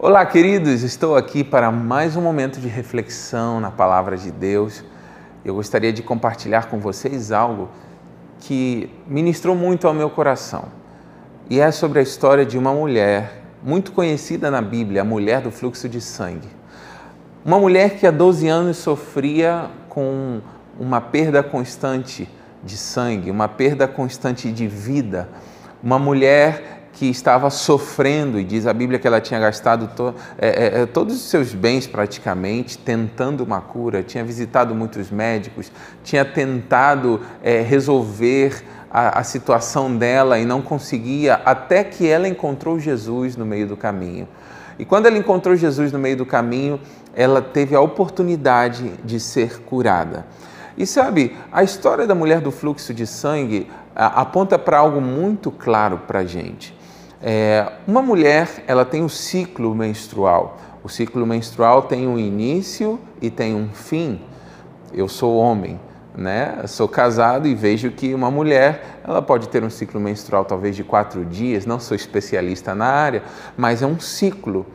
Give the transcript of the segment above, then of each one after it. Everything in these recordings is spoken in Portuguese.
Olá, queridos, estou aqui para mais um momento de reflexão na palavra de Deus. Eu gostaria de compartilhar com vocês algo que ministrou muito ao meu coração. E é sobre a história de uma mulher muito conhecida na Bíblia, a mulher do fluxo de sangue. Uma mulher que há 12 anos sofria com uma perda constante de sangue, uma perda constante de vida. Uma mulher que estava sofrendo, e diz a Bíblia que ela tinha gastado to, é, é, é, todos os seus bens praticamente tentando uma cura, tinha visitado muitos médicos, tinha tentado é, resolver a, a situação dela e não conseguia, até que ela encontrou Jesus no meio do caminho. E quando ela encontrou Jesus no meio do caminho, ela teve a oportunidade de ser curada. E sabe, a história da mulher do fluxo de sangue aponta para algo muito claro para a gente. É, uma mulher, ela tem um ciclo menstrual. O ciclo menstrual tem um início e tem um fim. Eu sou homem, né? sou casado e vejo que uma mulher, ela pode ter um ciclo menstrual talvez de quatro dias. Não sou especialista na área, mas é um ciclo.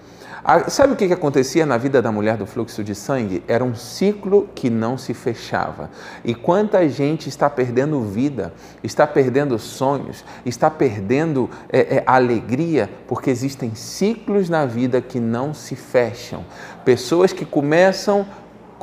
Sabe o que acontecia na vida da mulher do fluxo de sangue? Era um ciclo que não se fechava. E quanta gente está perdendo vida, está perdendo sonhos, está perdendo é, é, alegria, porque existem ciclos na vida que não se fecham. Pessoas que começam,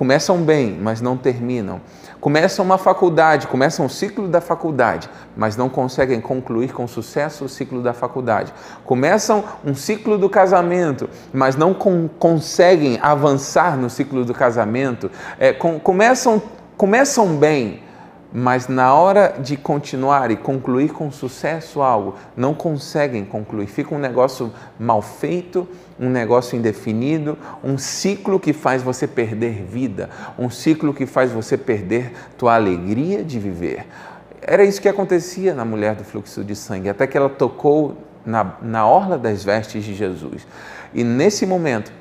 começam bem, mas não terminam começam uma faculdade, começam o ciclo da faculdade, mas não conseguem concluir com sucesso o ciclo da faculdade. Começam um ciclo do casamento, mas não com, conseguem avançar no ciclo do casamento. É, com, começam, começam bem, mas na hora de continuar e concluir com sucesso algo, não conseguem concluir. Fica um negócio mal feito, um negócio indefinido, um ciclo que faz você perder vida, um ciclo que faz você perder tua alegria de viver. Era isso que acontecia na mulher do fluxo de sangue, até que ela tocou na, na orla das vestes de Jesus. E nesse momento,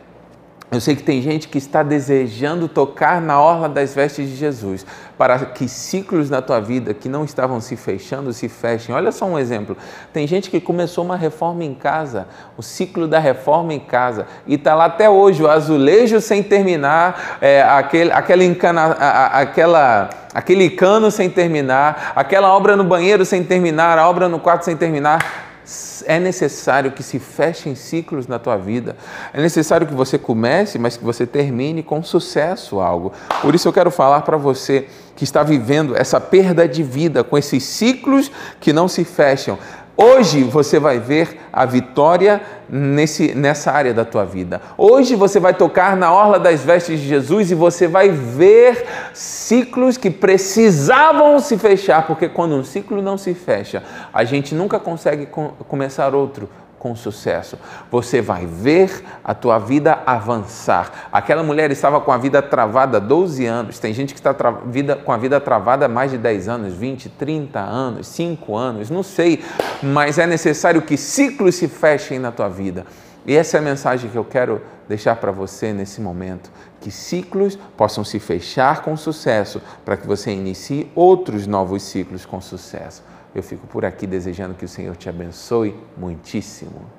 eu sei que tem gente que está desejando tocar na orla das vestes de Jesus, para que ciclos na tua vida que não estavam se fechando se fechem. Olha só um exemplo: tem gente que começou uma reforma em casa, o ciclo da reforma em casa, e está lá até hoje, o azulejo sem terminar, é, aquele, aquela, encana, aquela, aquele cano sem terminar, aquela obra no banheiro sem terminar, a obra no quarto sem terminar é necessário que se fechem ciclos na tua vida. É necessário que você comece, mas que você termine com sucesso algo. Por isso eu quero falar para você que está vivendo essa perda de vida com esses ciclos que não se fecham. Hoje você vai ver a vitória nesse, nessa área da tua vida. Hoje você vai tocar na orla das vestes de Jesus e você vai ver ciclos que precisavam se fechar, porque quando um ciclo não se fecha, a gente nunca consegue começar outro com sucesso. Você vai ver a tua vida avançar. Aquela mulher estava com a vida travada há 12 anos. Tem gente que está com a vida travada há mais de 10 anos, 20, 30 anos, 5 anos, não sei. Mas é necessário que ciclos se fechem na tua vida. E essa é a mensagem que eu quero deixar para você nesse momento. Que ciclos possam se fechar com sucesso para que você inicie outros novos ciclos com sucesso. Eu fico por aqui desejando que o Senhor te abençoe muitíssimo.